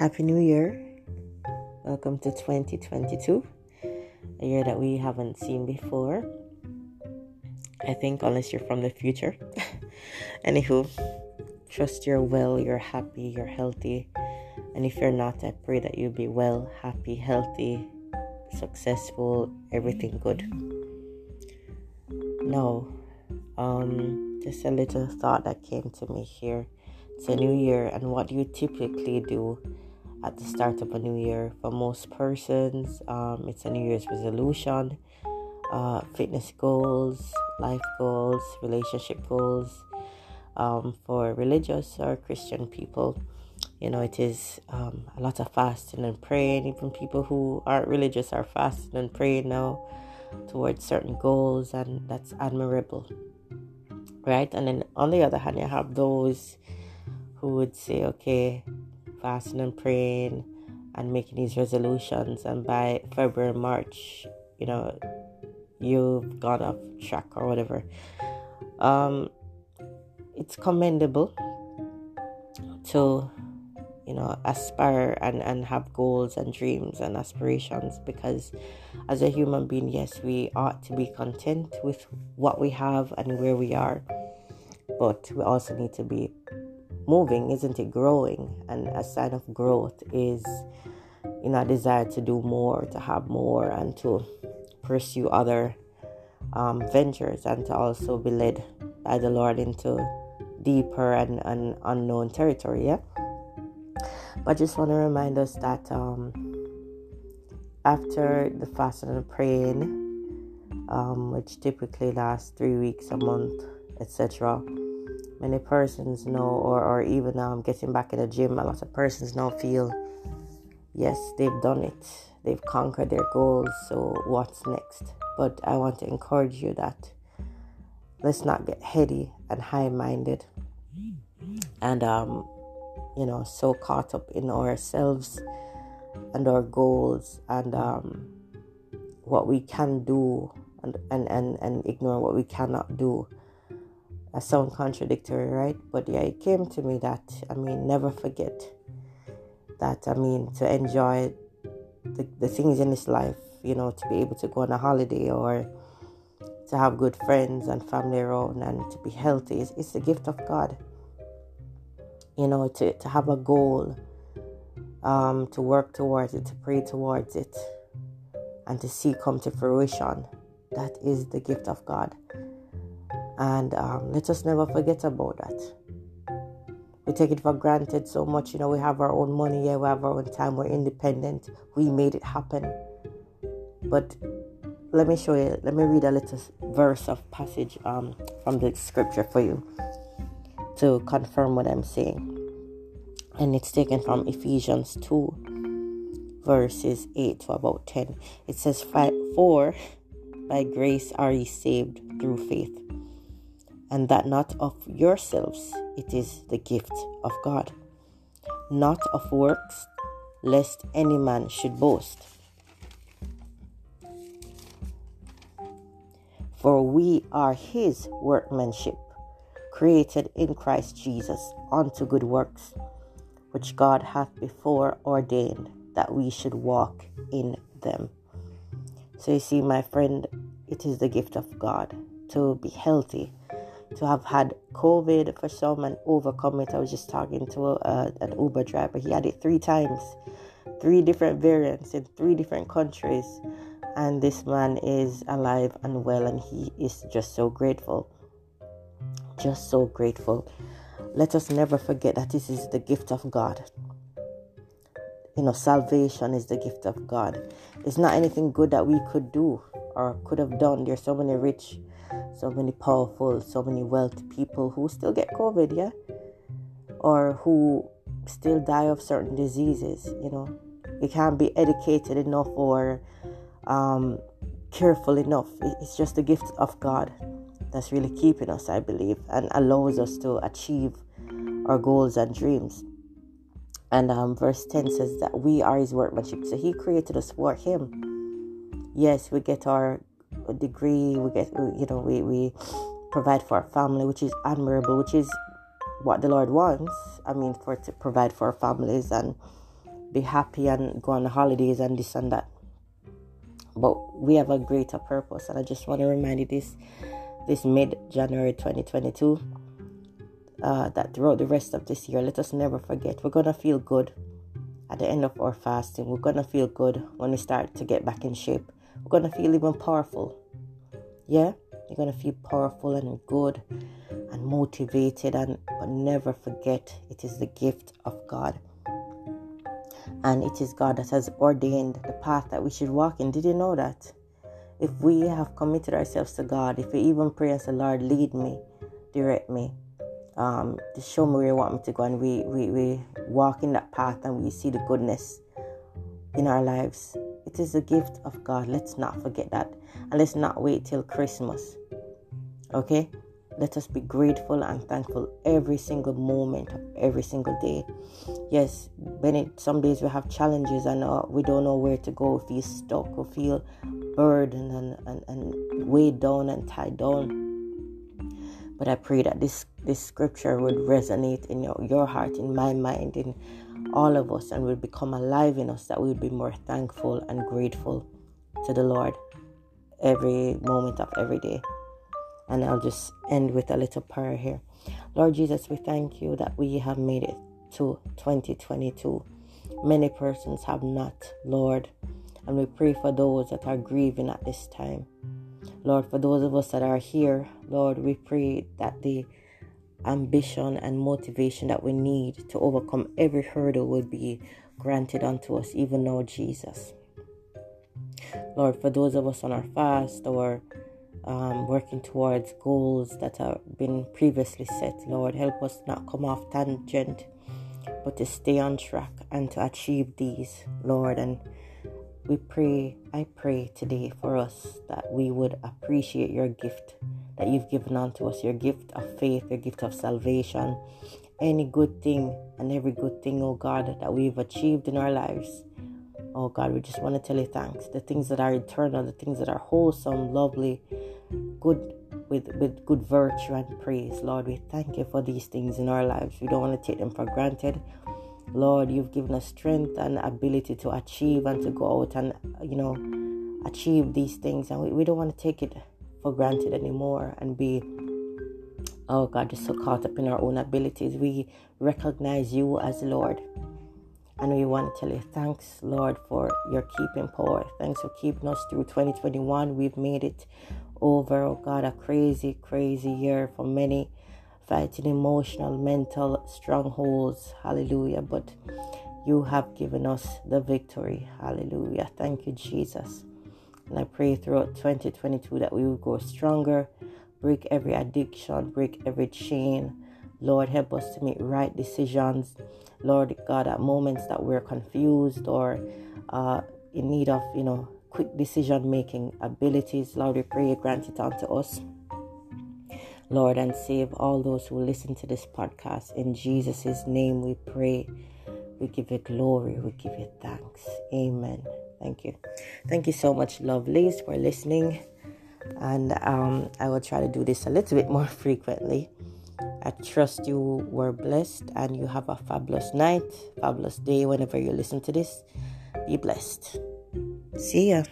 Happy New Year. Welcome to 2022, a year that we haven't seen before. I think, unless you're from the future. Anywho, trust you're well, you're happy, you're healthy. And if you're not, I pray that you'll be well, happy, healthy, successful, everything good. Now, um, just a little thought that came to me here. It's a new year, and what do you typically do at the start of a new year? For most persons, um, it's a New Year's resolution, uh, fitness goals, life goals, relationship goals. Um, for religious or Christian people, you know, it is um, a lot of fasting and praying. Even people who aren't religious are fasting and praying now towards certain goals, and that's admirable, right? And then on the other hand, you have those who would say, okay, fasting and praying and making these resolutions, and by February, March, you know, you've gone off track or whatever. Um, it's commendable to you know aspire and and have goals and dreams and aspirations because as a human being yes we ought to be content with what we have and where we are but we also need to be moving isn't it growing and a sign of growth is you know a desire to do more to have more and to pursue other um, ventures and to also be led by the lord into deeper and, and unknown territory yeah but I just want to remind us that um, after the fasting and praying, um, which typically lasts three weeks, a month, etc., many persons know, or, or even um, getting back in the gym, a lot of persons now feel, yes, they've done it, they've conquered their goals, so what's next? But I want to encourage you that let's not get heady and high minded and um, you know, so caught up in ourselves and our goals and um, what we can do and, and, and, and ignore what we cannot do. That sound contradictory, right? But yeah, it came to me that, I mean, never forget that, I mean, to enjoy the, the things in this life, you know, to be able to go on a holiday or to have good friends and family around and to be healthy is it's a gift of God you know, to, to have a goal, um, to work towards it, to pray towards it, and to see come to fruition. That is the gift of God. And um, let us never forget about that. We take it for granted so much. You know, we have our own money, yeah, we have our own time, we're independent, we made it happen. But let me show you, let me read a little verse of passage um, from the scripture for you to confirm what I'm saying. And it's taken from Ephesians 2, verses 8 to about 10. It says, For by grace are ye saved through faith, and that not of yourselves, it is the gift of God, not of works, lest any man should boast. For we are his workmanship created in Christ Jesus unto good works, which God hath before ordained that we should walk in them. So you see, my friend, it is the gift of God to be healthy, to have had COVID for some and overcome it. I was just talking to a, an Uber driver, he had it three times, three different variants in three different countries. And this man is alive and well, and he is just so grateful just so grateful. Let us never forget that this is the gift of God. You know, salvation is the gift of God. It's not anything good that we could do or could have done. There's so many rich, so many powerful, so many wealthy people who still get COVID, yeah? Or who still die of certain diseases, you know. You can't be educated enough or um, careful enough. It's just the gift of God that's really keeping us, I believe, and allows us to achieve our goals and dreams. And um, verse 10 says that we are his workmanship. So he created us for him. Yes, we get our degree, we get, you know, we, we provide for our family, which is admirable, which is what the Lord wants. I mean, for to provide for our families and be happy and go on holidays and this and that. But we have a greater purpose, and I just want to remind you this this mid January 2022 uh, that throughout the rest of this year, let us never forget we're gonna feel good at the end of our fasting. We're gonna feel good when we start to get back in shape. We're gonna feel even powerful. Yeah, you're gonna feel powerful and good and motivated, and but never forget it is the gift of God and it is God that has ordained the path that we should walk in. Did you know that? If we have committed ourselves to God, if we even pray and say, Lord, lead me, direct me, um, to show me where you want me to go, and we, we, we walk in that path and we see the goodness in our lives, it is a gift of God. Let's not forget that. And let's not wait till Christmas. Okay? Let us be grateful and thankful every single moment of every single day. Yes, Bennett, some days we have challenges and uh, we don't know where to go, feel stuck or feel burdened and, and, and weighed down and tied down. But I pray that this, this scripture would resonate in your, your heart, in my mind, in all of us, and will become alive in us, that we would be more thankful and grateful to the Lord every moment of every day. And I'll just end with a little prayer here. Lord Jesus, we thank you that we have made it to 2022. Many persons have not, Lord. And we pray for those that are grieving at this time. Lord, for those of us that are here, Lord, we pray that the ambition and motivation that we need to overcome every hurdle will be granted unto us, even now, Jesus. Lord, for those of us on our fast or um, working towards goals that have been previously set. Lord, help us not come off tangent, but to stay on track and to achieve these, Lord. And we pray, I pray today for us that we would appreciate your gift that you've given unto us, your gift of faith, your gift of salvation, any good thing and every good thing, oh God, that we've achieved in our lives. Oh God, we just want to tell you thanks. The things that are eternal, the things that are wholesome, lovely, good with with good virtue and praise. Lord, we thank you for these things in our lives. We don't want to take them for granted. Lord, you've given us strength and ability to achieve and to go out and you know achieve these things and we, we don't want to take it for granted anymore and be oh God, just so caught up in our own abilities. We recognize you as Lord. And we want to tell you thanks, Lord, for your keeping power. Thanks for keeping us through 2021. We've made it over, oh God, a crazy, crazy year for many, fighting emotional, mental strongholds. Hallelujah. But you have given us the victory. Hallelujah. Thank you, Jesus. And I pray throughout 2022 that we will grow stronger, break every addiction, break every chain. Lord, help us to make right decisions Lord God, at moments that we're confused or uh, in need of, you know, quick decision making abilities, Lord, we pray you grant it unto us. Lord, and save all those who listen to this podcast. In Jesus' name we pray. We give you glory. We give you thanks. Amen. Thank you. Thank you so much, lovelies, for listening. And um, I will try to do this a little bit more frequently. I trust you were blessed and you have a fabulous night, fabulous day whenever you listen to this. Be blessed. See ya.